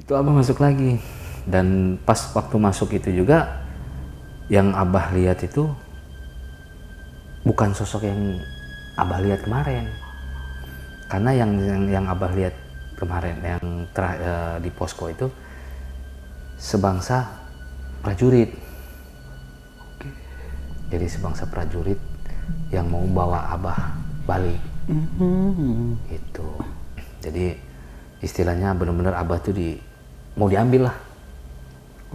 itu abah masuk lagi. Dan pas waktu masuk itu juga yang abah lihat itu bukan sosok yang abah lihat kemarin. Karena yang yang, yang abah lihat kemarin yang ter, eh, di posko itu sebangsa prajurit. Jadi sebangsa prajurit yang mau bawa abah balik. Itu jadi istilahnya benar-benar abah tuh di mau diambil lah.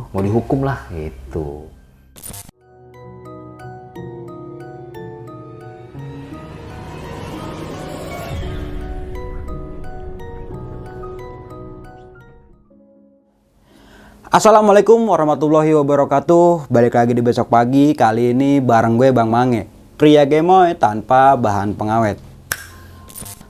Mau dihukum lah gitu. Assalamualaikum warahmatullahi wabarakatuh. Balik lagi di besok pagi. Kali ini bareng gue Bang Mange Pria gemoy tanpa bahan pengawet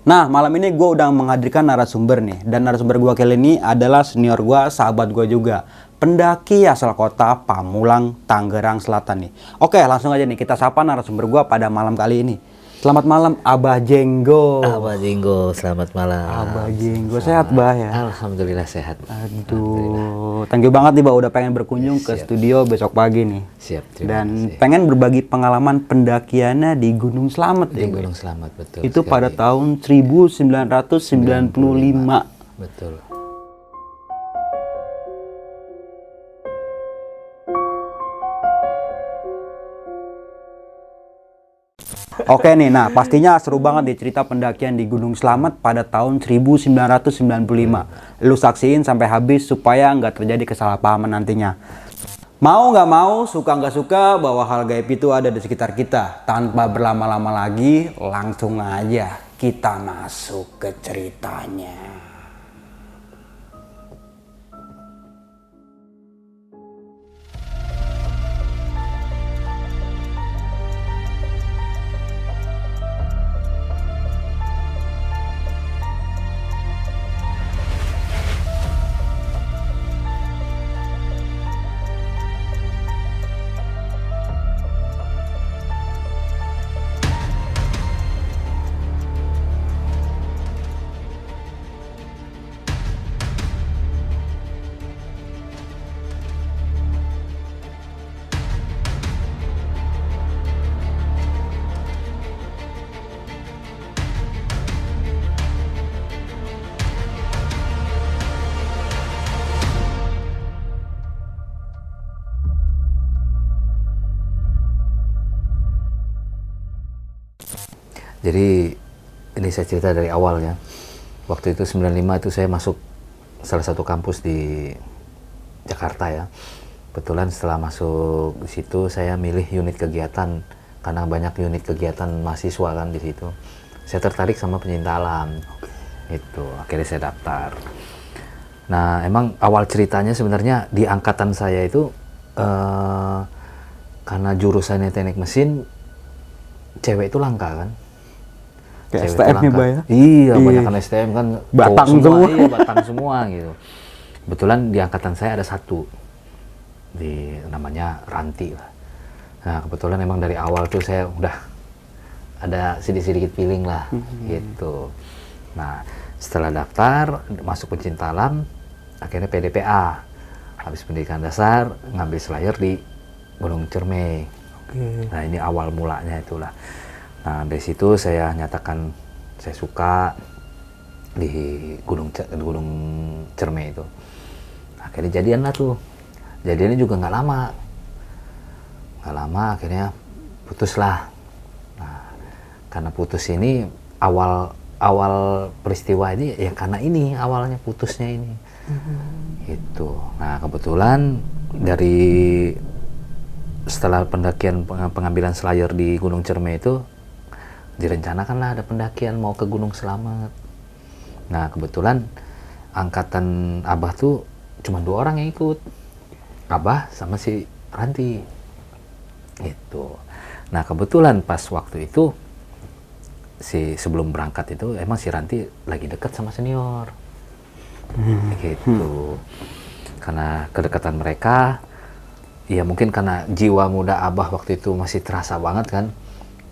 Nah malam ini gue udah menghadirkan narasumber nih Dan narasumber gue kali ini adalah senior gue, sahabat gue juga Pendaki asal kota Pamulang, Tangerang Selatan nih. Oke langsung aja nih kita sapa narasumber gue pada malam kali ini Selamat malam Abah Jenggo Abah Jenggo selamat malam Abah Jenggo sehat bah ya Alhamdulillah sehat Aduh, thank you banget nih Mbak udah pengen berkunjung ke studio besok pagi nih. siap terima Dan kasih. pengen berbagi pengalaman pendakiannya di Gunung Slamet di ya. Gunung Selamat betul Itu sekali. pada tahun 1995. betul Oke nih, nah pastinya seru banget nih cerita pendakian di Gunung Slamet pada tahun 1995. Lu saksiin sampai habis supaya nggak terjadi kesalahpahaman nantinya. Mau nggak mau, suka nggak suka, bahwa hal gaib itu ada di sekitar kita. Tanpa berlama-lama lagi, langsung aja kita masuk ke ceritanya. Jadi ini saya cerita dari awalnya. Waktu itu 95 itu saya masuk salah satu kampus di Jakarta ya. Kebetulan setelah masuk di situ saya milih unit kegiatan karena banyak unit kegiatan mahasiswa kan di situ. Saya tertarik sama pencinta alam. Itu akhirnya saya daftar. Nah, emang awal ceritanya sebenarnya di angkatan saya itu eh, karena jurusannya teknik mesin cewek itu langka kan. Kayak Cewek itu STM nih, langka. Bay, ya? Iya, Iya. banyak kan STM kan Batang cowok semua. Iya, batang semua gitu. Kebetulan di angkatan saya ada satu di namanya Ranti lah. Nah, kebetulan emang dari awal tuh saya udah ada sedikit-sedikit feeling lah gitu. Nah, setelah daftar masuk pencinta alam akhirnya PDPA. Habis pendidikan dasar ngambil selayar di Gunung Cermai. Oke. Nah ini awal mulanya itulah. Nah dari situ saya nyatakan saya suka di Gunung Gunung Cerme itu. Akhirnya jadian lah tuh. Jadiannya juga nggak lama. Nggak lama akhirnya putus lah. Nah karena putus ini awal awal peristiwa ini ya karena ini awalnya putusnya ini. Itu. Nah kebetulan dari setelah pendakian peng- pengambilan selayar di Gunung Cerme itu direncanakan lah ada pendakian mau ke Gunung Selamat. Nah kebetulan angkatan Abah tuh cuma dua orang yang ikut, Abah sama si Ranti. Itu. Nah kebetulan pas waktu itu si sebelum berangkat itu emang si Ranti lagi dekat sama senior. Gitu. Karena kedekatan mereka ya mungkin karena jiwa muda abah waktu itu masih terasa banget kan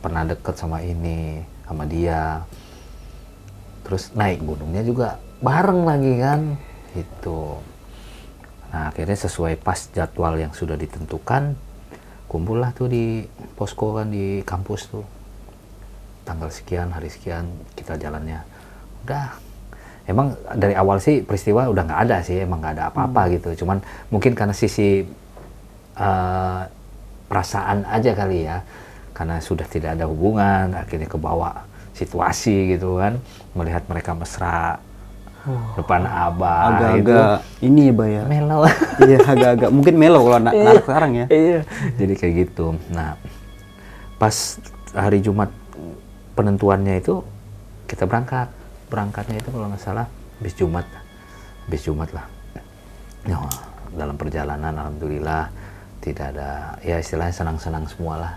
pernah deket sama ini sama dia terus naik gunungnya juga bareng lagi kan itu Nah akhirnya sesuai pas jadwal yang sudah ditentukan, kumpullah tuh di posko kan di kampus tuh. Tanggal sekian, hari sekian kita jalannya. Udah, emang dari awal sih peristiwa udah nggak ada sih, emang nggak ada apa-apa gitu. Cuman mungkin karena sisi eh, perasaan aja kali ya, karena sudah tidak ada hubungan, akhirnya kebawa situasi gitu kan, melihat mereka mesra depan abah Agak-agak ini ya, Bay ya. melo. Iya, agak-agak mungkin melo kalau anak, anak sekarang ya. Iya. Jadi kayak gitu. Nah, pas hari Jumat penentuannya itu kita berangkat. Berangkatnya itu kalau nggak salah bis Jumat. Bis Jumat lah. Ya, dalam perjalanan alhamdulillah tidak ada ya istilahnya senang-senang semua lah.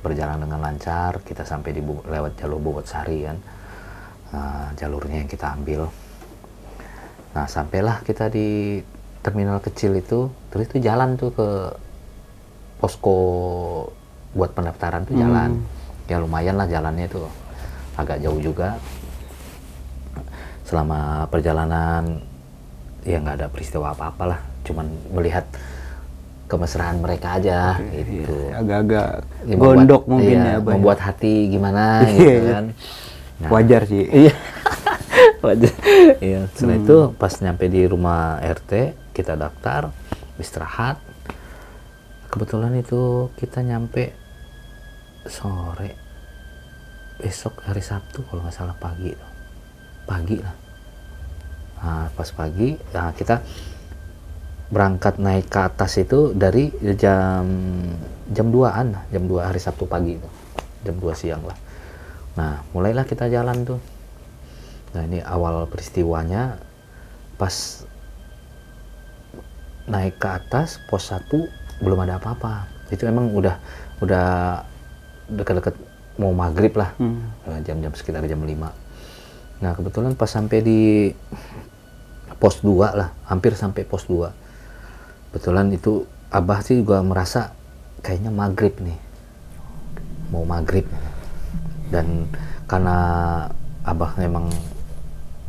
Berjalan dengan lancar, kita sampai di lewat jalur Bogor Sari kan. Nah, jalurnya yang kita ambil. Nah, sampailah kita di terminal kecil itu, terus itu jalan tuh ke posko buat pendaftaran tuh jalan. Ya lumayan lah jalannya tuh. Agak jauh juga. Selama perjalanan ya nggak ada peristiwa apa-apa lah. Cuman melihat kemesraan mereka aja gitu. Agak-agak Ya, membuat- gondok mungkin iya, ya, Bay. membuat hati gimana Iya, gitu iya. kan. Nah, Wajar sih. Iya. Wajar. Iya. Setelah itu pas nyampe di rumah RT kita daftar, istirahat. Kebetulan itu kita nyampe sore besok hari Sabtu kalau nggak salah pagi. Pagi lah. Nah, pas pagi nah kita berangkat naik ke atas itu dari jam jam 2-an lah, jam 2 hari Sabtu pagi itu. Jam 2 siang lah. Nah, mulailah kita jalan tuh. Nah, ini awal peristiwanya pas naik ke atas pos 1 belum ada apa-apa. Itu emang udah udah dekat-dekat mau maghrib lah. Hmm. Eh, Jam-jam sekitar jam 5. Nah, kebetulan pas sampai di pos 2 lah, hampir sampai pos 2. Kebetulan itu Abah sih juga merasa kayaknya maghrib nih. Mau maghrib. Dan karena Abah memang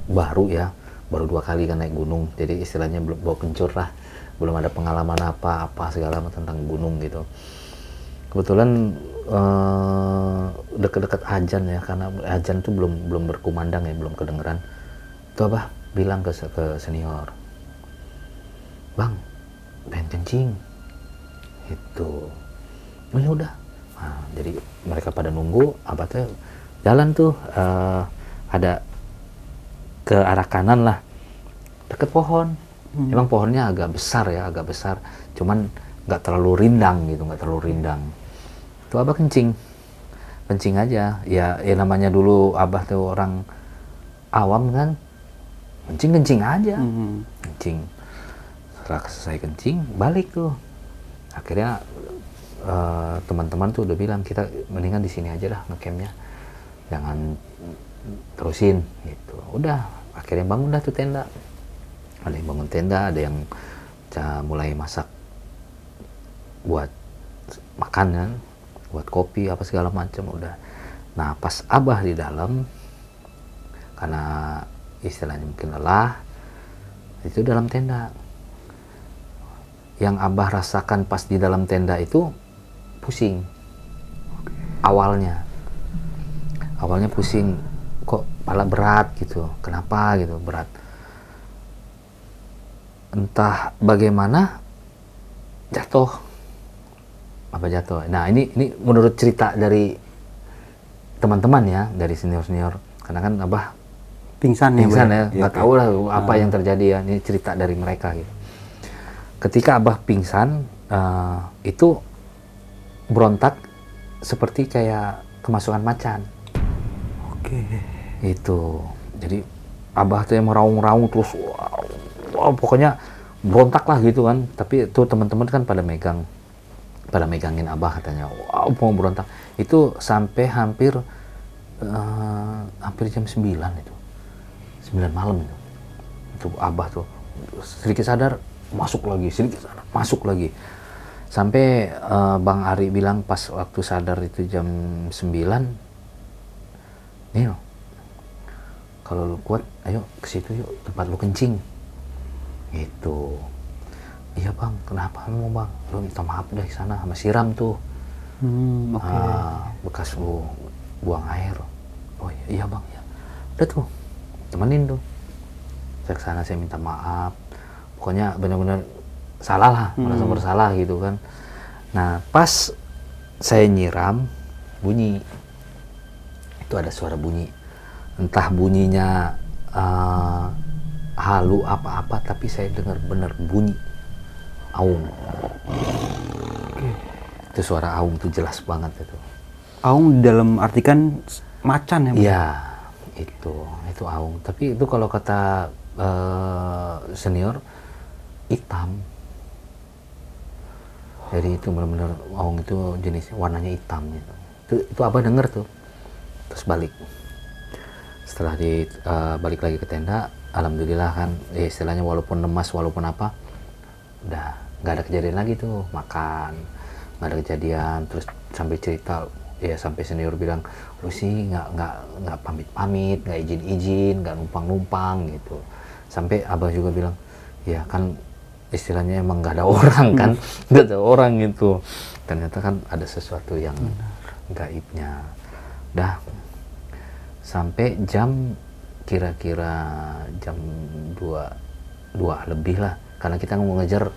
baru ya, baru dua kali kan naik gunung. Jadi istilahnya belum bawa kencur lah. Belum ada pengalaman apa-apa segala macam tentang gunung gitu. Kebetulan eh, dekat-dekat ajan ya, karena ajan tuh belum belum berkumandang ya, belum kedengeran. Itu Abah bilang ke, ke senior, Bang, pengen kencing. Itu. Oh ya udah. Nah, jadi mereka pada nunggu, abah tuh jalan tuh eh, ada ke arah kanan lah, deket pohon. Emang pohonnya agak besar ya, agak besar. Cuman nggak terlalu rindang gitu, nggak terlalu rindang. Tuh abah kencing, kencing aja. Ya, ya namanya dulu abah tuh orang awam kan, kencing kencing aja Hmm. kencing selesai kencing balik tuh. Akhirnya eh, teman-teman tuh udah bilang kita mendingan di sini aja lah ngecampnya. Jangan terusin gitu. Udah akhirnya bangun dah tuh tenda. Ada yang bangun tenda ada yang mulai masak buat makan kan buat kopi apa segala macam udah. Nah pas abah di dalam karena istilahnya mungkin lelah itu dalam tenda yang abah rasakan pas di dalam tenda itu pusing. Awalnya. Awalnya pusing kok pala berat gitu? Kenapa gitu? Berat. Entah bagaimana jatuh. Apa jatuh? Nah ini ini menurut cerita dari teman-teman ya dari senior senior karena kan abah Pingsan ya, pingsan Bay? ya Iya, nggak Bay. tahu lah apa yang terjadi ya ini cerita dari mereka gitu ketika abah pingsan eh, itu berontak seperti kayak kemasukan macan. Oke. itu. Jadi abah tuh yang meraung-raung terus wow, wow, pokoknya berontak lah gitu kan. Tapi itu teman-teman kan pada megang pada megangin abah katanya wow mau berontak. Itu sampai hampir eh, hampir jam 9 itu. 9 malam itu. Itu abah tuh sedikit sadar masuk lagi sedikit masuk lagi. Sampai eh, bang Ari bilang pas waktu sadar itu jam 9 Nil kalau lu kuat ayo ke situ yuk tempat lu kencing. Gitu. Iya bang kenapa mau bang? Lu minta maaf deh sana sama siram tuh. Hmm, oke. Ah, bekas bu buang air. Oh iya, iya bang ya udah tuh temenin tuh. Saya ke sana saya minta maaf pokoknya benar-benar salah lah merasa bersalah gitu kan. Nah pas saya nyiram bunyi. Itu ada suara bunyi. Entah bunyinya eh, halu apa-apa tapi saya dengar benar bunyi. Aung itu suara aung tuh jelas banget itu. Aung dalam arti kan macan ya? Iya, itu. Itu aung. Tapi itu kalau kata eh, senior hitam. Jadi itu benar-benar aung itu jenis warnanya hitam gitu. Itu itu apa denger tuh. Terus balik. Setelah di eh, balik lagi ke tenda, alhamdulillah kan ya istilahnya walaupun lemas walaupun apa udah nggak ada kejadian lagi tuh makan nggak ada kejadian terus sampai cerita ya sampai senior bilang lu sih nggak nggak nggak pamit pamit nggak izin izin nggak numpang numpang gitu sampai abah juga bilang ya kan istilahnya emang nggak ada orang kan? Nggak ada orang gitu. Ternyata kan ada sesuatu yang gaibnya. Dah sampai jam kira-kira jam 2 dua lebih lah. Karena kita mau ngejar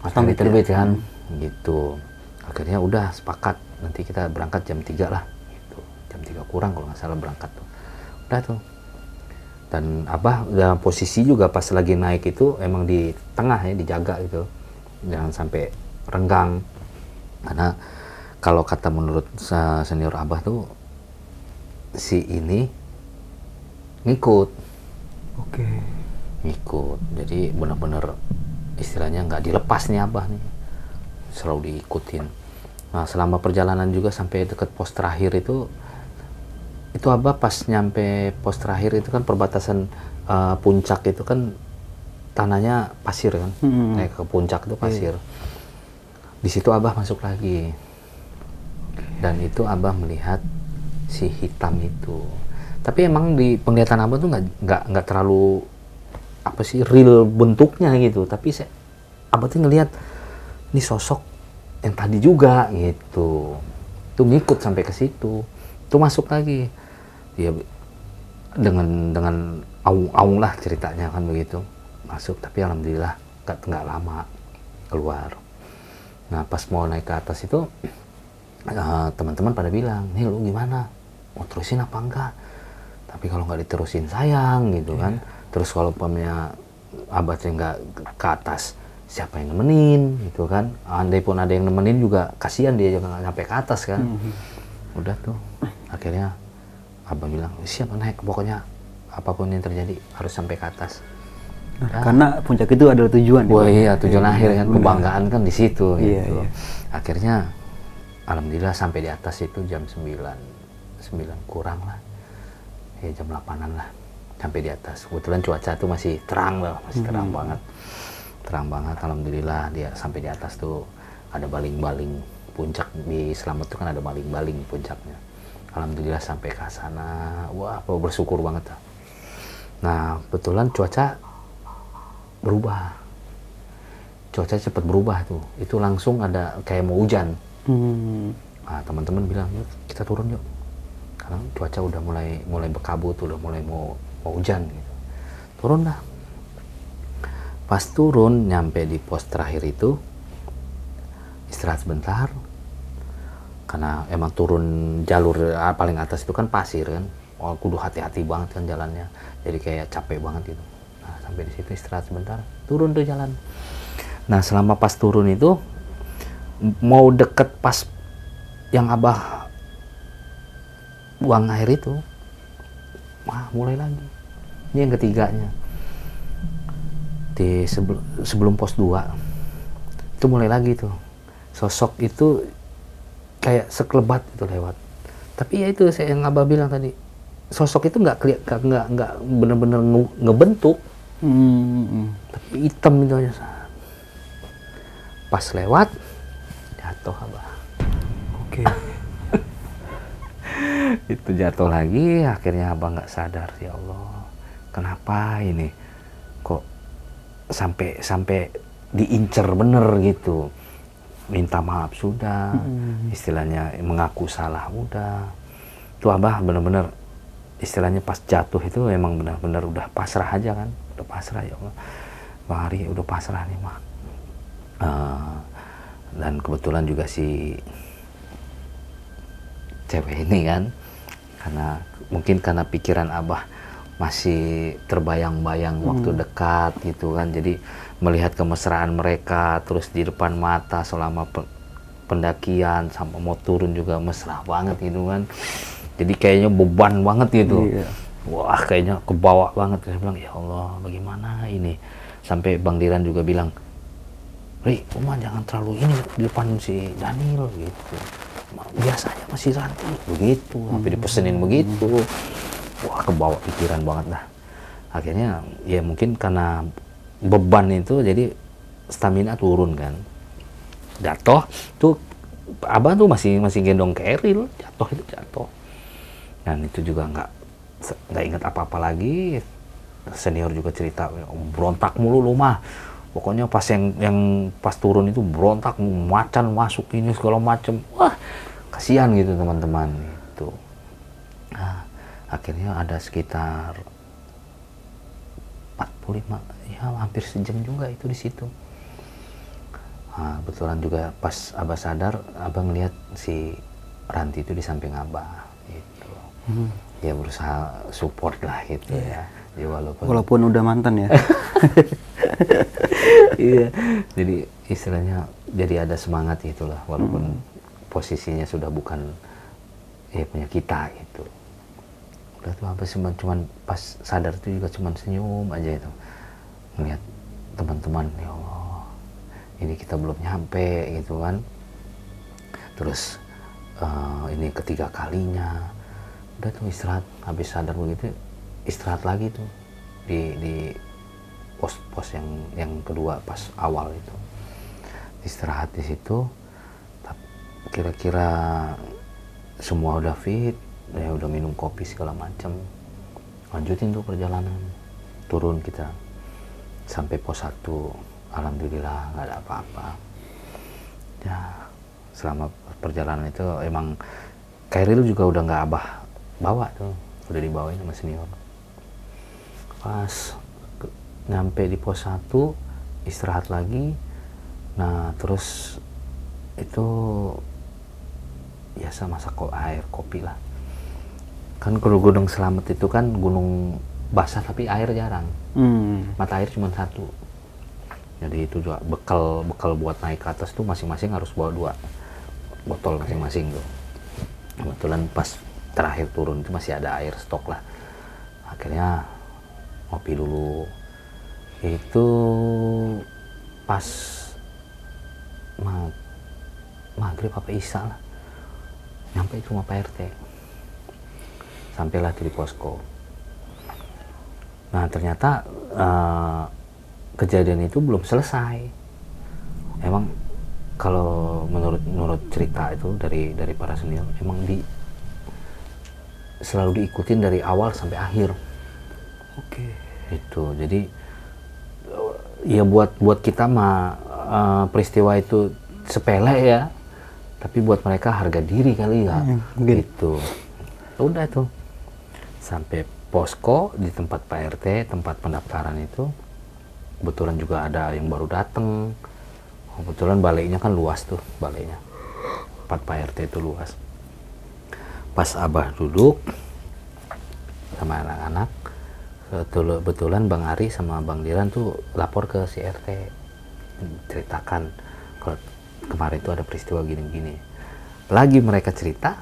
matahari terbit kan? Gitu. Akhirnya udah sepakat. Nanti kita berangkat jam 3 lah gitu. Jam 3 kurang kalau nggak salah berangkat tuh. Udah tuh dan abah dalam posisi juga pas lagi naik itu emang di tengah ya dijaga gitu. Jangan sampai renggang. Karena kalau kata menurut senior abah tuh si ini ngikut. Oke. ngikut. Jadi benar-benar istilahnya nggak dilepas nih abah nih. Selalu diikutin. Nah selama perjalanan juga sampai deket pos terakhir itu itu abah pas nyampe pos terakhir itu kan perbatasan eh, puncak itu kan tanahnya pasir kan? Hmm. naik ke puncak itu pasir. Di situ abah masuk lagi. Dan itu abah melihat si hitam itu. Tapi emang di penglihatan abah tuh nggak nggak nggak terlalu apa sih real bentuknya gitu. Tapi saya abah tuh ngelihat ini sosok yang tadi juga gitu. Tuh ngikut sampai ke situ. Tuh masuk lagi dia dengan dengan aung-aung lah ceritanya kan begitu. Masuk tapi alhamdulillah nggak nggak lama keluar. Nah pas mau naik ke atas itu eh, teman-teman pada bilang nih lu gimana? Mau terusin apa enggak? Tapi kalau nggak diterusin sayang gitu kan. Terus kalau umpamanya abadnya nggak ke atas siapa yang nemenin gitu kan? Andai pun ada yang nemenin juga kasihan dia juga nggak nyampe ke atas kan. Udah tuh akhirnya abah bilang siapa naik pokoknya apa pun yang terjadi harus sampai ke atas Nah, Karena puncak itu adalah tujuan. ya, Wah Bang? iya tujuan akhir kan benar. kebanggaan kan di situ Iya, gitu. iya. Akhirnya alhamdulillah sampai di atas itu jam 9 9 kurang lah. Ya jam 8-an lah sampai di atas. Kebetulan cuaca tuh masih terang lah, masih terang Hmm. banget. Terang banget alhamdulillah dia sampai di atas tuh ada baling-baling puncak di Selamat tuh kan ada baling-baling puncaknya. Alhamdulillah sampai ke sana. Wah, apa bersyukur banget. Nah, kebetulan cuaca berubah cuaca cepat berubah tuh itu langsung ada kayak mau hujan Hmm. nah, teman-teman bilang yuk kita turun yuk karena cuaca udah mulai mulai berkabut udah mulai mau mau hujan gitu turun lah pas turun nyampe di pos terakhir itu istirahat sebentar karena emang turun jalur ah, paling atas itu kan pasir kan. Oh, kudu hati-hati banget kan jalannya. Jadi kayak capek banget gitu. Nah sampai di situ istirahat sebentar turun tuh jalan. Nah selama pas turun itu mau deket pas yang abah buang air itu wah mulai lagi. Ini yang ketiganya. Di sebelum sebelum pos 2 itu mulai lagi tuh. Sosok itu kayak sekelebat itu lewat. Tapi ya itu saya yang abah bilang tadi sosok itu nggak keli- nggak nggak bener-bener nge- ngebentuk. Hmm. tapi hitam itu aja. Pas lewat jatuh abah. Oke. itu jatuh lagi akhirnya abang nggak sadar ya Allah kenapa ini? Kok sampai sampai diincer bener gitu minta maaf sudah istilahnya mengaku salah udah itu abah bener-bener istilahnya pas jatuh itu emang benar-benar udah pasrah aja kan udah pasrah ya Allah. Bang Ari udah pasrah nih mah Eh, dan kebetulan juga si cewek ini kan karena mungkin karena pikiran abah masih terbayang-bayang waktu dekat gitu kan. Jadi melihat kemesraan mereka terus di depan mata selama pe- pendakian sama mau turun juga mesra banget gitu kan jadi kayaknya beban banget gitu Iya. wah kayaknya kebawa banget saya bilang ya Allah bagaimana ini sampai Bang Diran juga bilang Ri, Uma jangan terlalu ini di depan si Daniel gitu. Biasanya masih Ranti begitu, sampai dipesenin begitu. Wah, kebawa pikiran banget dah. Akhirnya ya mungkin karena beban itu jadi stamina turun kan. Jatuh tuh abang tuh masih masih gendong Keril, jatuh itu jatuh. Dan itu juga nggak nggak ingat apa-apa lagi. Senior juga cerita berontak mulu lu mah pokoknya pas yang yang pas turun itu berontak macan masuk ini segala macem wah kasihan gitu teman-teman itu nah, akhirnya ada sekitar 45 ya hampir sejam juga itu di situ. Nah, kebetulan juga pas abah sadar abang ngeliat si Ranti itu di samping abah gitu. Ya berusaha support lah gitu ya. Ya walaupun Walaupun udah mantan ya. iya. Jadi istilahnya jadi ada semangat itulah walaupun posisinya sudah bukan ya punya kita gitu. Udah tuh apa sih cuman, cuman pas sadar itu juga cuman senyum aja itu melihat teman-teman ya Allah ini kita belum nyampe gitu kan. Terus eh, ini ketiga kalinya udah tuh istirahat habis sadar begitu istirahat lagi tuh di di pos-pos yang yang kedua pas awal itu. Istirahat di situ kira-kira semua udah fit ya udah minum kopi segala macam lanjutin tuh perjalanan turun kita sampai pos 1 alhamdulillah nggak ada apa-apa. Ya selama perjalanan itu emang Kairil juga udah nggak abah bawa tuh udah dibawain sama senior. Pas ke- nyampe di pos 1 istirahat lagi. Nah terus itu biasa masak ko- air kopi lah. Kan kalau gunung selamat itu kan gunung basah tapi air jarang. Hmm. mata air cuma satu. Jadi itu juga bekal bekal buat naik ke atas tuh masing-masing harus bawa dua botol masing-masing tuh. Kebetulan pas terakhir turun itu masih ada air stok lah. Akhirnya ngopi dulu. Itu pas ma- maghrib apa isya lah. Nyampe itu sama Pak RT sampailah tuh di posko Nah ternyata eh, kejadian itu belum selesai. Emang kalau menurut menurut cerita itu dari dari para senior, emang di selalu diikutin dari awal sampai akhir. Oke. Itu jadi eh, ya buat buat kita mah eh, peristiwa itu sepele ya, tapi buat mereka harga diri kali ya. Mungkin. Gitu. Udah tuh sampai posko di tempat Pak RT, tempat pendaftaran itu kebetulan juga ada yang baru datang. Kebetulan baliknya kan luas tuh baliknya. Tempat Pak RT itu luas. Pas Abah duduk sama anak-anak, kebetul- kebetulan Bang Ari sama Bang Diran tuh lapor ke si RT ceritakan kalau kemarin itu ada peristiwa gini-gini. Lagi mereka cerita,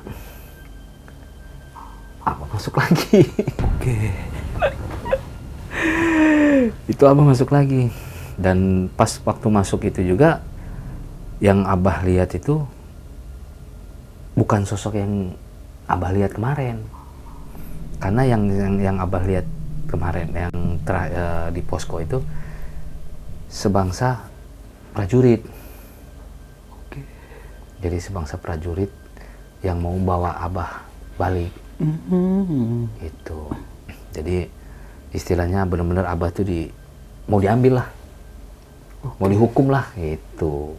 Abah masuk lagi. Oke. itu abah masuk lagi dan pas waktu masuk itu juga yang abah lihat itu bukan sosok yang abah lihat kemarin karena yang yang, yang abah lihat kemarin yang tera- eh, di posko itu sebangsa prajurit Oke. jadi sebangsa prajurit yang mau bawa abah balik Hmm. itu jadi istilahnya benar-benar abah tuh di mau diambil lah. Mau dihukum lah gitu.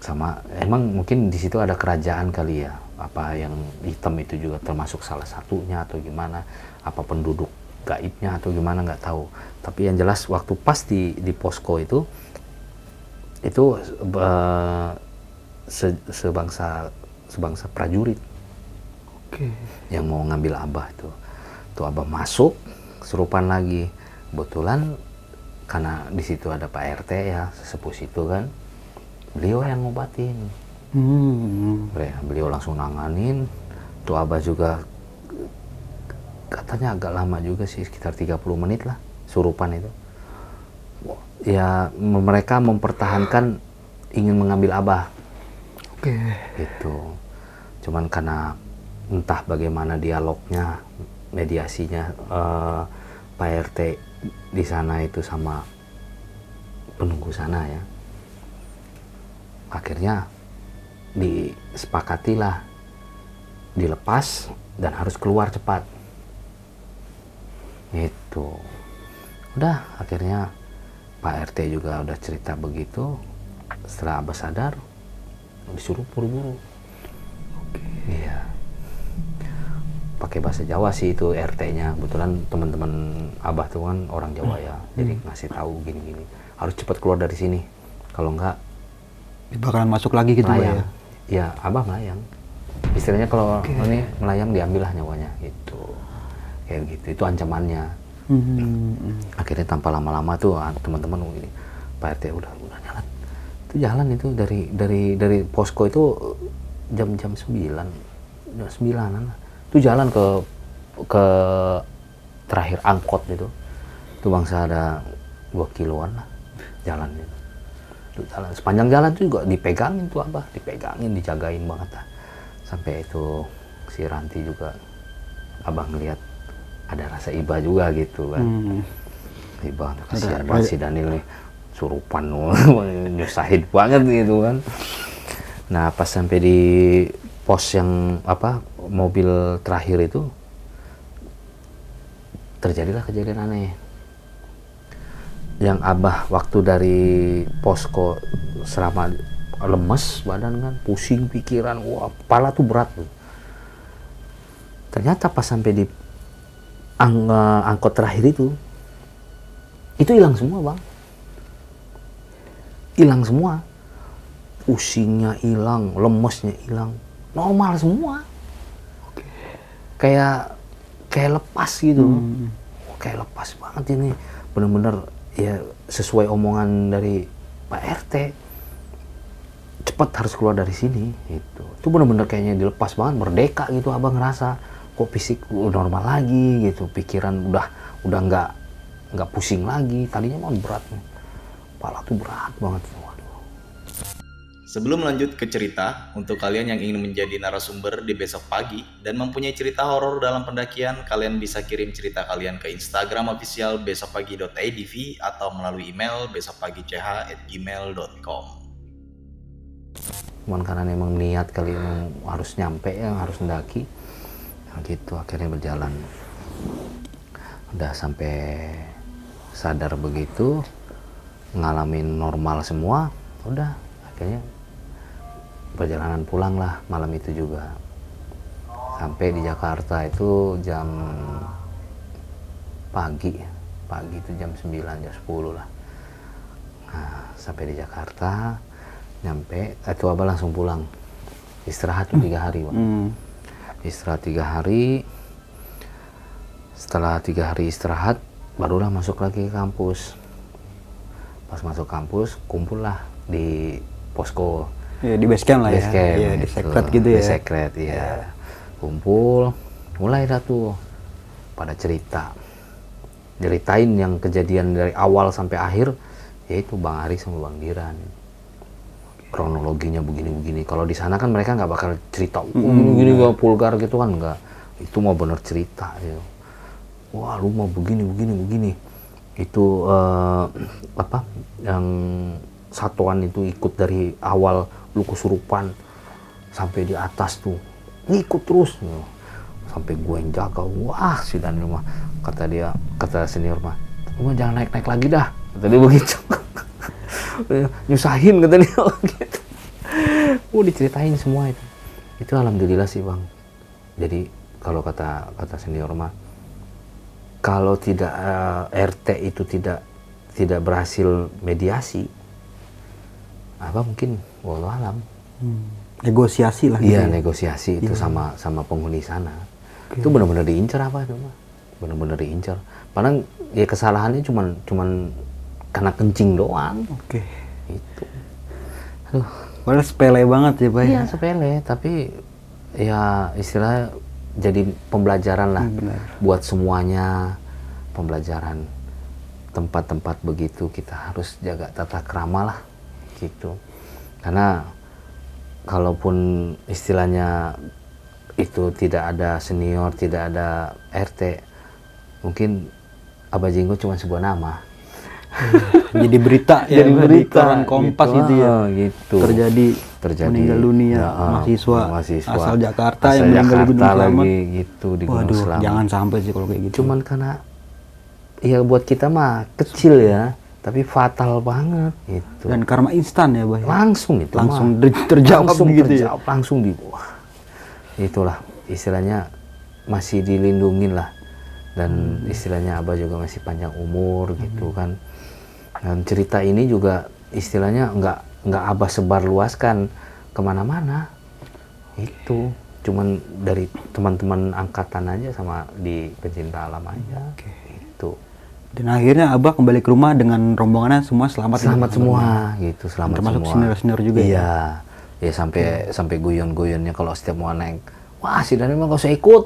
Sama emang mungkin di situ ada kerajaan kali ya. Apa yang hitam itu juga termasuk salah satunya atau gimana. Apa penduduk gaibnya atau gimana nggak tahu. Tapi yang jelas waktu pas di di posko itu itu uh, se, sebangsa sebangsa prajurit Oke. yang mau ngambil abah itu tuh abah masuk serupan lagi. Kebetulan karena di situ ada Pak RT ya sesepuh situ kan. Beliau yang ngobatin. Hmm. Beliau- beliau langsung nanganin. Tuh abah juga katanya agak lama juga sih sekitar 30 menit lah surupan itu. Ya mereka mempertahankan ingin mengambil abah. Oke. gitu. Cuman karena entah bagaimana dialognya mediasinya eh, Pak RT di sana itu sama penunggu sana ya. Akhirnya disepakatilah dilepas dan harus keluar cepat. Itu. Udah akhirnya Pak RT juga udah cerita begitu. Setelah Abah sadar disuruh buru-buru iya pakai bahasa Jawa sih itu RT-nya kebetulan teman-teman Abah tuh kan orang Jawa ya. Jadi ngasih tahu gini-gini. Harus cepat keluar dari sini. Kalau enggak Bakalan masuk lagi gitu melayang. ya. ya Abah melayang. Istilahnya kalau ini melayang diambil lah nyawanya. Gitu. Kayak gitu. Itu ancamannya. Hmm. akhirnya tanpa lama-lama tuh ah, teman-teman begini Pak RT udah udah jalan. Itu jalan itu dari dari dari posko itu jam-jam 9 jam 9 itu jalan ke ke terakhir angkot itu. Itu bangsa ada dua kiloan lah jalan itu Itu jalan sepanjang jalan tuh juga dipegangin tuh abah dipegangin dijagain banget lah. Sampai itu si Ranti juga abah ngelihat ada rasa iba juga gitu kan. Hmm. Iba kasihan banget si Daniel nih surupan nyusahin banget gitu kan. Nah pas sampai di pos yang apa mobil terakhir itu terjadilah kejadian aneh. Yang abah waktu dari posko selama lemes badan kan pusing pikiran wah kepala tuh berat ternyata pas sampai di ang- eh, angkot terakhir itu itu hilang semua bang. Hilang semua. Pusingnya hilang lemesnya hilang. Normal semua kayak kayak lepas gitu. Kayak lepas banget ini. Bener-bener ya sesuai omongan dari Pak RT cepat harus keluar dari sini gitu. Itu bener-bener kayaknya dilepas banget merdeka gitu abang ngerasa. Kok fisik normal lagi gitu. Pikiran udah udah nggak nggak pusing lagi. Tadinya mah berat nih. Kepala tuh berat banget waduh Sebelum lanjut ke cerita, untuk kalian yang ingin menjadi narasumber di besok pagi dan mempunyai cerita horor dalam pendakian, kalian bisa kirim cerita kalian ke Instagram official besokpagi.idv atau melalui email besokpagi.ch@gmail.com. cuman karena memang niat kali emang harus nyampe ya harus mendaki ya gitu akhirnya berjalan udah sampai sadar begitu ngalamin normal semua udah akhirnya perjalanan pulang lah malam itu juga. Sampai di Jakarta itu jam pagi pagi itu jam 9 jam 10 lah. Nah sampai di Jakarta nyampe itu abah langsung pulang. Istirahat tuh tiga hari Bang. Hmm. istirahat tiga hari. Setelah tiga hari istirahat barulah masuk lagi ke kampus. Pas masuk kampus kumpul lah di posko Ya, di base camp lah ya. base camp Iya, di gitu. secret gitu ya. Di secret iya. Kumpul mulai dah tuh pada cerita. Ceritain yang kejadian dari awal sampai akhir yaitu Bang Ari sama Bang Diran. Kronologinya begini-begini. Kalau di sana kan mereka nggak bakal cerita oh, gini-gini nggak vulgar gitu kan nggak. Itu mau bener cerita gitu wah lu mau begini begini begini. Itu eh, apa yang satuan itu ikut dari awal lu kesurupan sampai di atas tuh ngikut terus. Sampai gue yang jaga wah si Daniel mah kata dia kata senior mah lu mah jangan naik naik lagi dah kata dia begitu. Nyusahin katanya gitu oh diceritain semua itu. Itu alhamdulillah sih bang. Jadi kalau kata kata senior mah kalau tidak eh, RT itu tidak tidak berhasil mediasi apa mungkin walau alam Hmm. Negosiasi lah iya gitu ya. negosiasi itu sama sama penghuni sana itu benar-benar diincar apa itu mah benar-benar diincar padahal ya kesalahannya cuman cuman karena kencing doang Oke. itu aduh Padahal sepele banget ya, Pak. ya? Iya sepele, tapi ya istilahnya jadi pembelajaran lah Hmm, benar. buat semuanya pembelajaran tempat-tempat begitu kita harus jaga tata krama lah gitu karena kalaupun istilahnya itu tidak ada senior tidak ada RT mungkin Abah Jinggo cuma sebuah nama Jadi berita ya, Jadi di berita, koran Kompas gitu. gitu, ya. Ah, gitu. Terjadi terjadi meninggal dunia Ya, ah, mahasiswa, mahasiswa asal Jakarta asal yang meninggal di Gunung Jakarta Selamat. lagi gitu di Gunung Waduh, Selamat. jangan sampai sih kalau kayak gitu. cuman karena ya buat kita mah kecil ya tapi fatal banget gitu. Dan karma instan ya, ya? langsung itu Langsung ter- terjawab langsung gitu ya? langsung di wah itulah istilahnya masih dilindungin lah. Dan Hmm. istilahnya abah juga masih panjang umur gitu kan. Dan cerita ini juga istilahnya nggak nggak abah sebar luaskan ke mana-mana. Itu cuman dari teman-teman angkatan aja sama di pencinta alam aja. Itu Dan akhirnya Abah kembali ke rumah dengan rombongannya semua selamat. selamat ya? semua gitu selamat Termasuk semua senior-senior juga ya? iya ya sampai sampai guyon-guyonnya kalau setiap mau naik wah si Dani mah gak usah ikut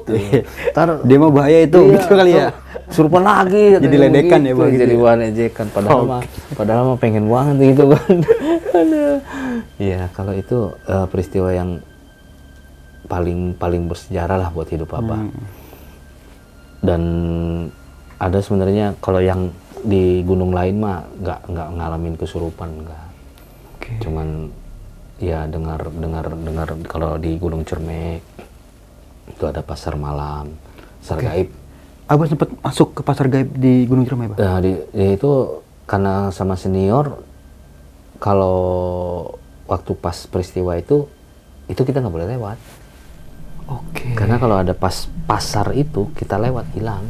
ntar Dia mah bahaya itu, iya, gitu kali ya. surupan lagi Jadi ledekan ya, begitu. Bang, gitu jadi ya? bahan ejekan padahal mah padahal mah pengen banget gitu kan iya kalau itu eh, peristiwa yang paling paling bersejarah lah buat hidup apa Hmm. dan ada sebenarnya kalau yang di gunung lain mah nggak nggak ngalamin kesurupan nggak Oke. cuman ya dengar dengar dengar kalau di Gunung Cermek itu ada pasar malam pasar gaib Abah sempat masuk ke pasar gaib di Gunung Ciremai, Pak. Nah, di, di itu karena sama senior kalau waktu pas peristiwa itu itu kita nggak boleh lewat Oke. karena kalau ada pas pasar itu kita lewat hilang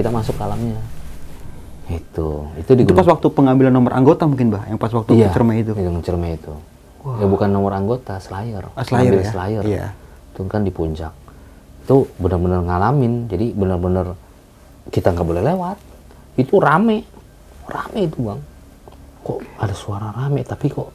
kita masuk ke alamnya itu itu di Itu pas waktu pengambilan nomor anggota mungkin, Bah, yang pas waktu iya, ke Ciremai itu. Gunung Cermai itu. Ya bukan nomor anggota slayer. Ah, slayer ya? slayer. Iya. itu kan di puncak. Itu benar-benar ngalamin jadi benar-benar kita nggak boleh lewat. Itu rame. Rame itu bang. Kok ada suara rame tapi kok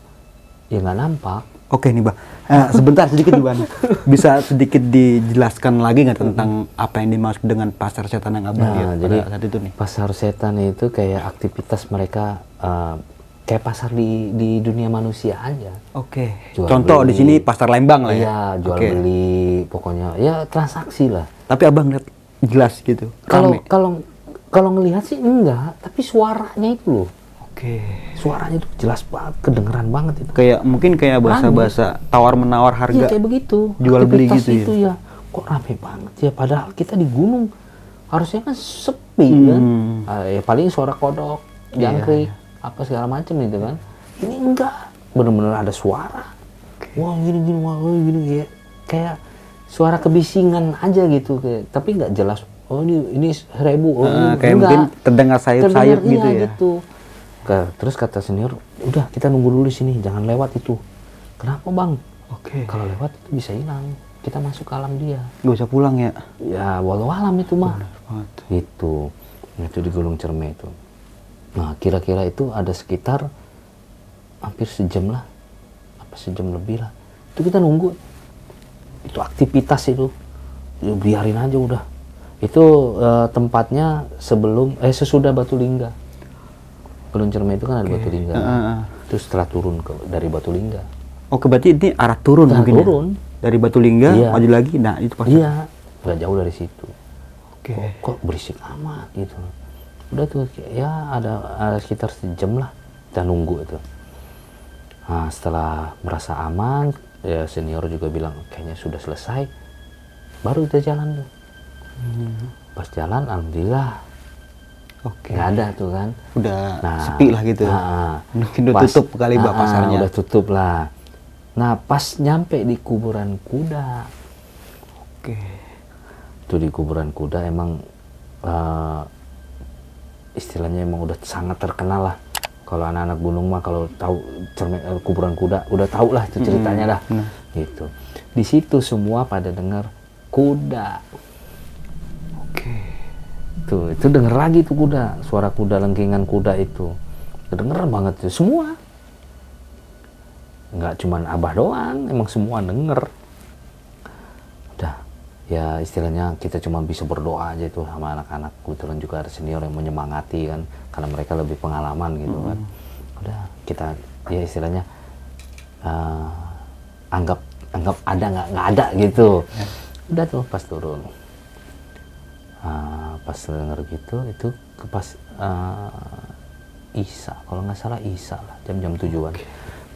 ya nggak nampak Oke nih, Bah. Eh, sebentar sedikit nih, Bang. Bisa sedikit dijelaskan lagi nggak tentang apa yang dimaksud dengan pasar setan yang Abah lihat Nah, pada jadi saat itu nih? pasar setan itu kayak aktivitas mereka eh, kayak pasar di di dunia manusia aja Oke. Jual Contoh beli. di sini pasar Lembang lah ya. iya jual Oke. beli pokoknya ya transaksi lah Tapi Abang lihat jelas gitu. kalau kalau kalau ngelihat sih enggak tapi suaranya itu loh Oke. suaranya itu jelas banget kedengeran banget itu Kayak mungkin kayak bahasa-bahasa tawar menawar Iya harga. kayak begitu. jual beli gitu ya? itu ya. Kok rame banget ya padahal kita di gunung harusnya kan sepi kan. Hmm. Ah, ya paling suara kodok, Iya, jangkrik, apa segala macam gitu kan. Ini enggak, bener-bener ada suara. Wah gini gini, wah gini kayak kayak suara kebisingan aja gitu kayak tapi nggak jelas. Oh ini ini seribu, oh, ini kayak enggak. mungkin terdengar sayup-sayup gitu iya, ya. gitu. Ke- terus kata senior, udah kita nunggu dulu di sini, jangan lewat itu. Kenapa bang? Oke. Kalau lewat itu bisa hilang. Kita masuk ke alam dia. Gak usah pulang ya. Ya walau alam itu mah. Itu. Itu di Gunung Cerme itu. Nah kira-kira itu ada sekitar hampir sejam lah. Apa sejam lebih lah. Itu kita nunggu. Itu aktivitas itu. Ya, biarin aja udah. Itu eh, tempatnya sebelum eh sesudah Batu Lingga. Gunung Cerme itu kan ada Batu Lingga. Heeh, heeh. Itu setelah turun ke, dari Batu Lingga. Oke berarti ini arah turun Arah mungkin ya? turun. Dari Batu Lingga Iya. maju lagi. Nah itu pas. Iya, nggak jauh dari situ. Oke. Kok, kok berisik amat gitu. Udah tuh ya ada, ada sekitar sejam lah kita nunggu itu. Nah setelah merasa aman, ya senior juga bilang kayaknya sudah selesai. Baru kita jalan tuh. Pas jalan, alhamdulillah Oke. nggak ada tuh kan Udah Nah, sepi lah gitu. ah, Mungkin udah pas- tutup kali bah ah, pasarnya. udah tutup lah nah pas nyampe di kuburan kuda Oke. itu di kuburan kuda emang eh, istilahnya emang udah sangat terkenal lah kalau anak-anak gunung mah kalau tahu cermin eh, kuburan kuda udah tahu lah itu ceritanya dah benar. gitu di situ semua pada dengar kuda. Tuh itu denger lagi tuh kuda suara kuda lengkingan kuda itu. Kedenger banget tuh semua. Nggak cuman abah doang emang semua denger. Udah ya istilahnya kita cuma bisa berdoa aja tuh sama anak-anak. Kebetulan juga ada senior yang menyemangati kan karena mereka lebih pengalaman gitu kan. Udah kita ya istilahnya eh, anggap anggap ada nggak nggak ada gitu. Udah tuh pas turun. Ah, pas denger gitu itu ke pas ah, Isa. Kalau nggak salah Isa lah jam-jam tujuan.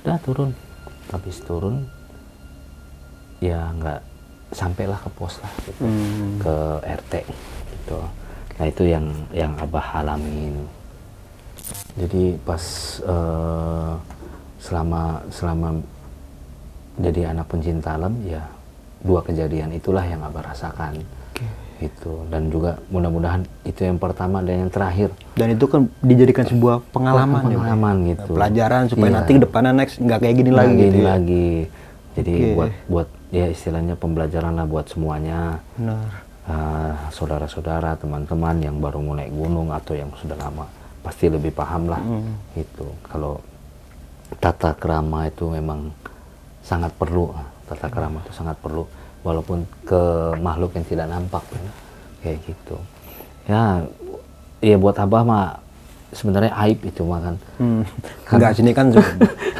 Udah turun. Habis turun ya nggak sampailah ke pos lah gitu. Hmm. ke RT gitu. Nah itu yang yang abah alamin. Jadi pas eh, selama selama jadi anak pencinta alam ya dua kejadian itulah yang abah rasakan itu dan juga mudah-mudahan itu yang pertama dan yang terakhir Dan itu kan dijadikan sebuah pengalaman, ya, Pak? pengalaman gitu Pelajaran supaya Iya. nanti ke depannya next nggak kayak gini Nggak lagi gitu gini ya. lagi jadi Oke. buat buat ya istilahnya pembelajaran lah buat semuanya Benar. Ah, saudara-saudara teman-teman yang baru mau naik gunung atau yang sudah lama pasti lebih paham lah itu kalau tata kerama itu memang sangat perlu tata kerama itu sangat perlu walaupun ke makhluk yang tidak nampak kan. kayak gitu ya ya buat abah mah sebenarnya aib itu mah kan Hmm. Enggak sini kan se-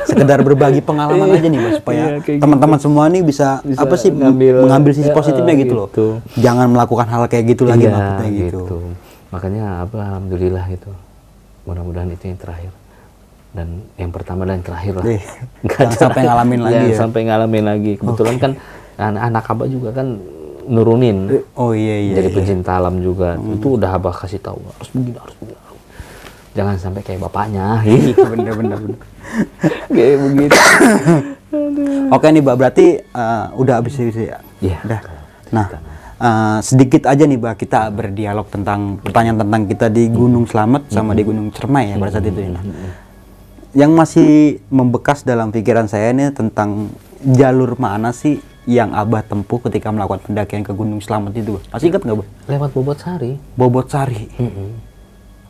sekedar berbagi pengalaman aja nih Mas supaya Iya, kayak teman-teman semua nih bisa, Bisa apa sih ngambil- mengambil sisi ya, positifnya gitu, loh. gitu. Jangan melakukan hal kayak gitu lagi Iya, maksudnya gitu. makanya apa alhamdulillah gitu mudah-mudahan itu yang terakhir dan yang pertama dan yang terakhir lah Nggak sampai ngalamin lagi ya. sampai ngalamin lagi kebetulan kan anak, anak abah juga kan nurunin Oh iya iya. jadi iya. pencinta alam juga itu udah abah kasih tahu harus begini harus begini jangan sampai kayak bapaknya Iya, bener bener bener. kayak begitu Oke nih Mbak berarti eh, udah habis ya. Iya. Udah. Nah, eh, sedikit aja nih Mbak kita berdialog tentang pertanyaan tentang kita di Gunung Slamet sama di Gunung Cermai ya pada saat itu ya. Nah, Yang masih membekas dalam pikiran saya ini tentang jalur mana sih yang Abah tempuh ketika melakukan pendakian ke Gunung Slamet itu? Masih ingat nggak, Mbak? lewat bobot sari Bobot Sari.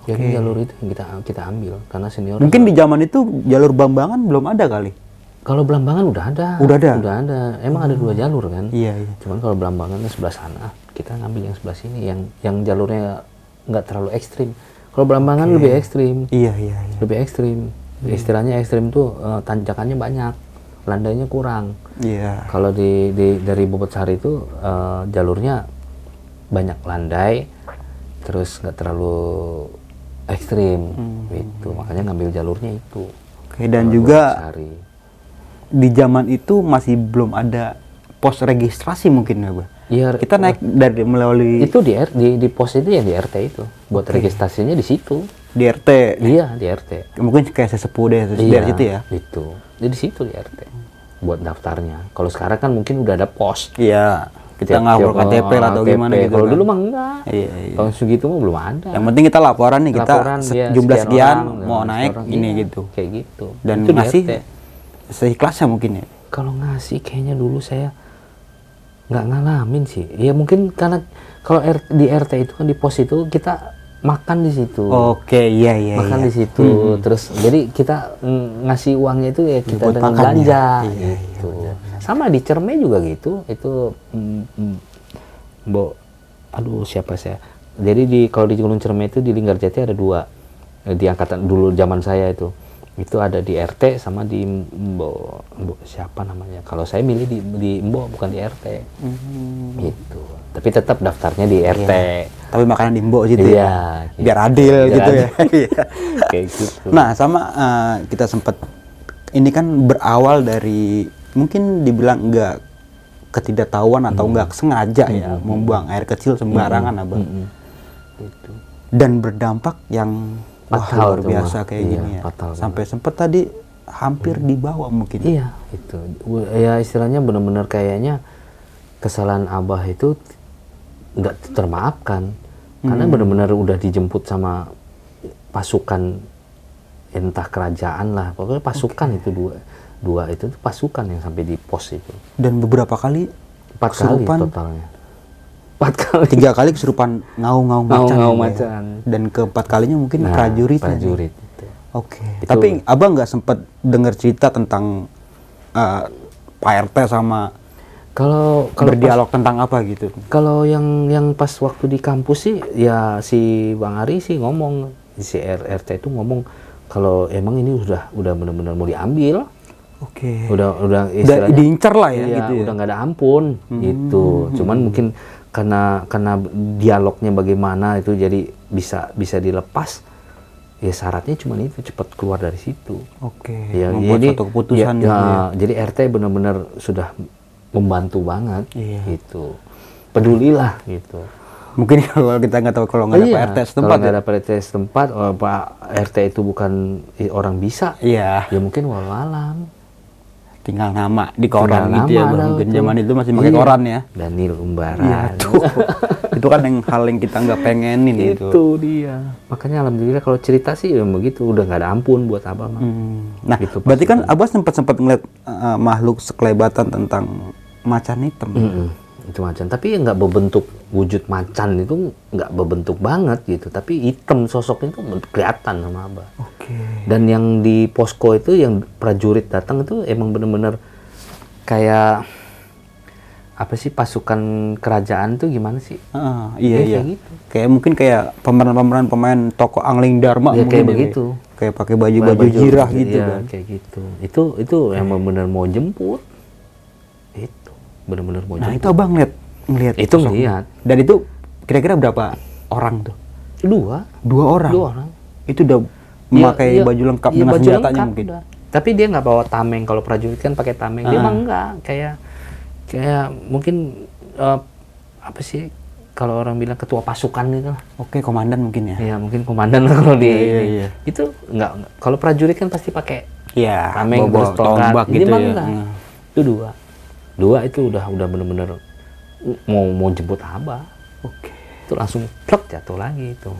jadi jalur itu yang kita kita ambil karena senior Mungkin di zaman itu jalur Bambangan belum ada kali. Kalau Belambangan udah ada. Udah ada? Udah ada. Emang ada dua jalur kan? Iya, iya. Cuman kalau Belambangan sebelah sana, kita ngambil yang sebelah sini yang yang jalurnya nggak terlalu ekstrim. Kalau Belambangan lebih ekstrim, Iya, iya, iya. lebih ekstrim. Istilahnya ekstrim tuh eh, tanjakannya banyak, landainya kurang. Iya. Kalau di, di dari Bobot Sari itu eh, jalurnya banyak landai, terus nggak terlalu ekstrim, gitu. Makanya ngambil jalurnya itu. Oke, dan juga di zaman itu masih belum ada pos registrasi mungkin ya, Mbak? Iya, Kita naik dari melalui itu di, R- di di pos itu ya di RT itu buat registrasinya di situ di RT. iya di RT Mungkin kayak sesepuh deh terus iya dari situ ya. itu jadi di situ di RT buat daftarnya kalau sekarang kan mungkin udah ada pos Iya. Kita Tiap- ngawur tiap- KTP lah atau KTP. gimana gitu. kalau kan. dulu mah enggak Iya, iya. tahun segitu mah belum ada Yang penting kita laporan nih kita Laporan, se- iya, jumlah sekian orang, mau ya, naik orang, ini iya, gitu. kayak gitu Dan Itu ngasih seikhlasnya mungkin ya. kalau ngasih kayaknya dulu saya nggak ngalamin sih ya mungkin karena kalau di RT itu kan di pos itu kita makan di situ. Oke, iya iya makan iya. di situ terus jadi kita mm, ngasih uangnya itu ya kita buat dengan ya. belanja Iya, gitu. sama di Cerme juga gitu itu mm, mm, Mbok aduh siapa saya? Jadi di kalau di Gunung Cerme itu di Linggarjati ada dua Eh, di angkatan dulu zaman saya itu. Itu ada di RT sama di Mbok Mbok siapa namanya? Kalau saya milih di di Mbok bukan di RT Hmm. gitu tapi tetap daftarnya di RT Tapi makanan di Mbok situ Iya, ya. gitu. Biar adil Biar gitu ya. adil. Iya. kayak gitu Nah, sama eh, kita sempat ini kan berawal dari mungkin dibilang enggak ketidaktahuan atau enggak sengaja ya membuang air kecil sembarangan abang. Mm-mm. Gitu. dan berdampak yang wah, luar biasa Mah. kayak Iya, gini ya. Sampai sempet tadi hampir dibawa mungkin. Iya, itu. Ya istilahnya benar-benar kayaknya kesalahan Abah itu nggak termaafkan. Karena Hmm. benar-benar udah dijemput sama pasukan entah kerajaan lah. Pokoknya pasukan itu dua dua itu pasukan yang sampai di pos itu. Dan beberapa kali Empat kali totalnya. Empat kali. tiga kali kesurupan ngau-ngau macan. Ngau-ngau ya, macan. Dan keempat kalinya mungkin Nah, prajurit. Prajurit. Oke. Itu- Tapi abang nggak sempat dengar cerita tentang uh, Pak RT sama Kalau kalau pas- berdialog tentang apa gitu. Kalau yang yang pas waktu di kampus sih ya si Bang Ari sih ngomong si RT itu ngomong kalau emang ini udah udah benar-benar mau diambil, Oke. udah udah Udah istilahnya diincar lah ya iya, gitu ya. udah nggak ada ampun gitu. Cuman mungkin karena karena dialognya bagaimana itu jadi bisa bisa dilepas. Ya syaratnya cuma itu cepat keluar dari situ. Oke. Ya, membuat jadi suatu keputusan ya, gitu ya, ya. jadi RT benar-benar sudah membantu banget Iya. gitu. Pedulilah gitu. Mungkin kalau kita nggak tahu kalau nggak ada Iya, Pak RT Kalau setempat nggak ya. ada Pak RT setempat, oh, Pak RT itu bukan orang bisa, Iya. ya mungkin walau alam. Tinggal nama di koran Tinggal gitu ya. Mungkin itu. zaman itu masih pakai Iya. koran ya. Daniel Umbara. Iya tuh. itu kan yang hal yang kita nggak pengenin gitu. itu dia. Makanya alhamdulillah kalau cerita sih ya begitu, udah nggak ada ampun buat abah mah. Hmm. Nah, Gitu berarti kan Abah sempat sempat ngeliat uh, makhluk sekelebatan tentang macan hitam. Mm-mm, itu macan. Tapi ya nggak berbentuk wujud macan itu nggak berbentuk banget gitu. Tapi hitam sosoknya itu kelihatan sama abah. Oke. Dan yang di posko itu yang prajurit datang itu emang bener-bener kayak apa sih pasukan kerajaan tuh gimana sih? Ah, iya Ya, iya. kayak gitu. Kayak mungkin kayak pemeran-pemeran pemain toko Angling Dharma Ya, kayak ya, begitu. Kayak pakai baju-baju jirah gitu Iya, kan. kayak gitu. Itu itu yang bener-bener mau jemput. Itu bener-bener mau Nah, jemput. itu Abang ngeliat ngeliat Itu ngeliat. Dan itu kira-kira berapa orang tuh? Dua, Dua orang. dua orang. Itu udah Iya, memakai iya. baju lengkap Iya, dengan baju senjatanya lengkap mungkin. udah. Tapi dia nggak bawa tameng. Kalau prajurit kan pakai tameng. Dia Ah. mah enggak. Kayak kayak mungkin eh, apa sih kalau orang bilang ketua pasukan gitu lah. Oke, komandan mungkin ya. Ya mungkin komandan lah kalau di Iya, iya, iya. itu enggak, enggak. Kalau prajurit kan pasti pakai Iya, tameng bawa terus tongkat. tombak Ini gitu ya. enggak. Hmm. Itu dua. Dua itu udah udah bener-bener mau mau jemput abah. Oke. Itu langsung plek jatuh lagi itu.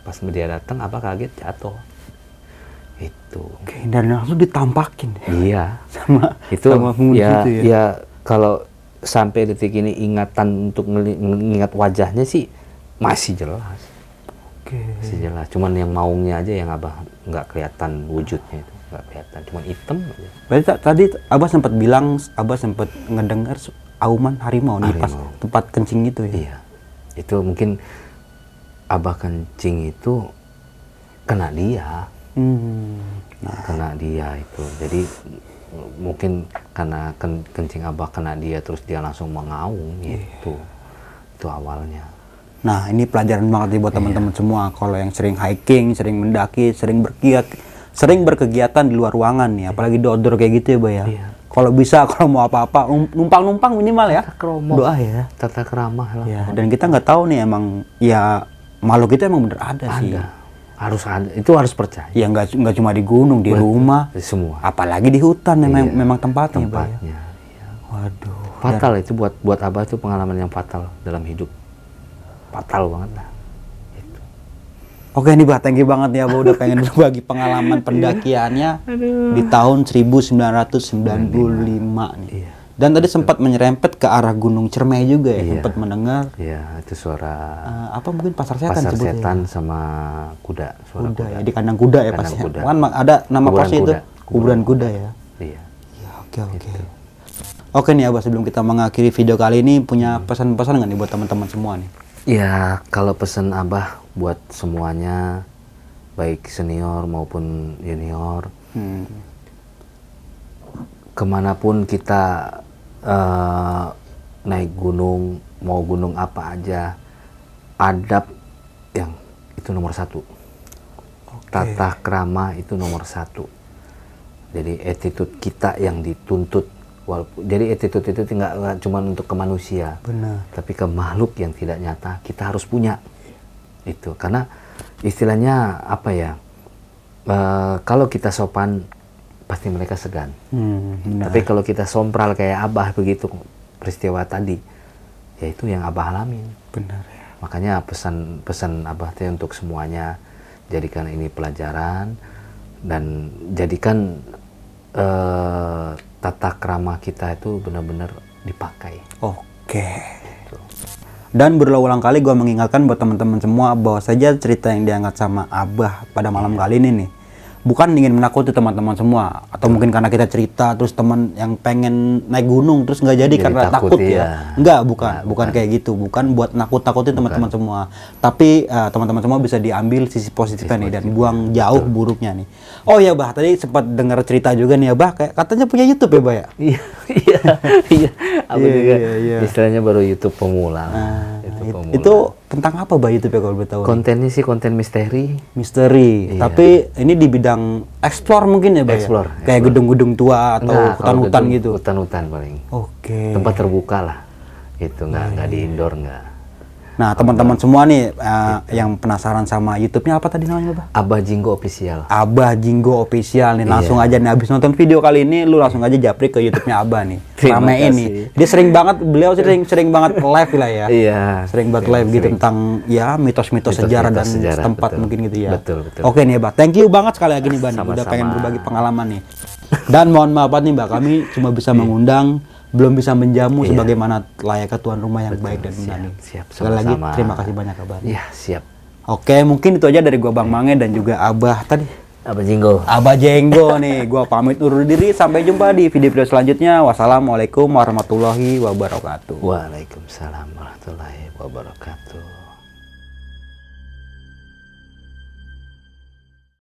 Pas dia datang abah kaget jatuh. Itu. Oke, dan langsung ditampakin ya. Iya. sama itu sama ya, itu ya. ya kalau sampai detik ini ingatan untuk mengingat wajahnya sih masih jelas Oke. masih jelas cuman yang maungnya aja yang abah nggak kelihatan wujudnya itu nggak kelihatan cuman hitam aja Berarti ta- tadi Abah sempat bilang Abah sempat ngedengar auman harimau, nih pas tempat kencing itu ya. iya itu mungkin abah kencing itu kena dia Hmm. kena dia itu jadi mungkin karena ken- kencing abah kena dia terus dia langsung mengaung gitu itu awalnya Nah, ini pelajaran banget nih Iya. buat teman-teman semua. Kalau yang sering hiking, sering mendaki, sering berkiat, sering berkegiatan di luar ruangan nih, apalagi di outdoor kayak gitu ya, Bay ya. Iya. Kalau bisa, kalau mau apa-apa, num- numpang-numpang minimal ya. Kromo. Doa ya. tata keramah lah Ya, dan kita nggak tahu nih emang ya makhluk itu emang bener ada, sih. ada harus ada itu harus percaya Ya nggak nggak cuma di gunung, di rumah, Di semua apalagi di hutan memang, Iya. memang tempatnya, Bay ya. tempatnya iya. Waduh. fatal itu buat buat abah itu pengalaman yang fatal dalam hidup fatal banget lah. Oke nih Bah, thank you banget ya Bah udah pengen berbagi pengalaman pendakiannya di tahun 1995 nih. Iya. Dan tadi sempat menyerempet ke arah Gunung Cermai juga ya, Iya. sempat mendengar Iya, itu suara eh, apa mungkin pasar setan pasar sebutnya. setan sama kuda suara Kuda kuda, ya, di kandang kuda ya Kandang pasti. kuda. Kan ada nama Kuburan posnya itu kuburan kuda ya. iya Ya, oke oke. Oke nih Abah sebelum kita mengakhiri video kali ini punya Hmm. pesan-pesan nggak nih buat teman-teman semua nih? Ya, kalau pesan Abah buat semuanya, baik senior maupun junior, Hmm. ke mana pun kita eh, naik gunung, mau gunung apa aja, adab yang itu nomor satu. Tata krama itu nomor satu. Jadi attitude kita yang dituntut. Walaupun, jadi attitude itu tidak cuma untuk ke manusia, Benar. tapi ke makhluk yang tidak nyata kita harus punya itu karena istilahnya apa ya eh, kalau kita sopan pasti mereka segan Hmm, benar. tapi kalau kita sompral kayak abah begitu peristiwa tadi ya itu yang abah alamin benar ya. makanya pesan pesan abah teh untuk semuanya jadikan ini pelajaran dan jadikan eh, tata krama kita itu benar-benar dipakai Oke. Dan berulang-ulang kali gue mengingatkan buat teman-teman semua bahwa saja cerita yang diangkat sama Abah pada malam kali ini nih bukan ingin menakuti teman-teman semua atau mungkin karena kita cerita terus teman yang pengen naik gunung terus nggak jadi, Jadi karena takut, takut, iya. ya enggak bukan. Nah, bukan kayak gitu. Bukan buat nakut-nakutin teman-teman semua. Tapi eh, teman-teman semua bisa diambil sisi positifnya nih dan buang jauh buruknya nih. Oh ya bah tadi sempat dengar cerita juga nih ya bah kayak katanya punya YouTube ya bah ya? Iya iya. Iya aku Iya, juga iya, iya. istilahnya baru YouTube pemula. Nah, it- pemula itu tentang apa bah YouTube ya kalau boleh tahu kontennya sih konten misteri misteri. Iya. Tapi ini di bidang explore mungkin ya, ya? Explore, Kayak gedung-gedung tua atau hutan-hutan gitu. hutan-hutan paling Oke. tempat terbuka lah itu nggak nggak Iya, di indoor nggak Nah, teman-teman semua nih eh, yang penasaran sama YouTube-nya apa tadi namanya, Bah? Abah Jinggo official Abah Jinggo Official nih. Langsung Iya. aja nih habis nonton video kali ini lu langsung aja japri ke YouTube-nya Abah nih. Kasih. nih. Dia sering banget beliau sering sering banget live lah ya. iya Sering banget live gitu tentang ya mitos-mitos sejarah dan sejarah, setempat betul. mungkin gitu ya. Betul, betul. Oke nih, Bah. Thank you banget sekali lagi nih, Bah. nih. Udah pengen berbagi pengalaman nih. Dan mohon maaf nih, Mbak, kami cuma bisa mengundang, belum bisa menjamu sebagaimana layaknya tuan rumah yang baik dan benar nih. siap, Sekali lagi terima kasih banyak, Abah. iya siap Oke, mungkin itu aja dari gua Bang Mange dan juga Abah tadi. Abah Jinggo Abah Jenggo nih, gua pamit undur diri. Sampai jumpa di video-video selanjutnya. Wassalamualaikum warahmatullahi wabarakatuh. Waalaikumsalam warahmatullahi wabarakatuh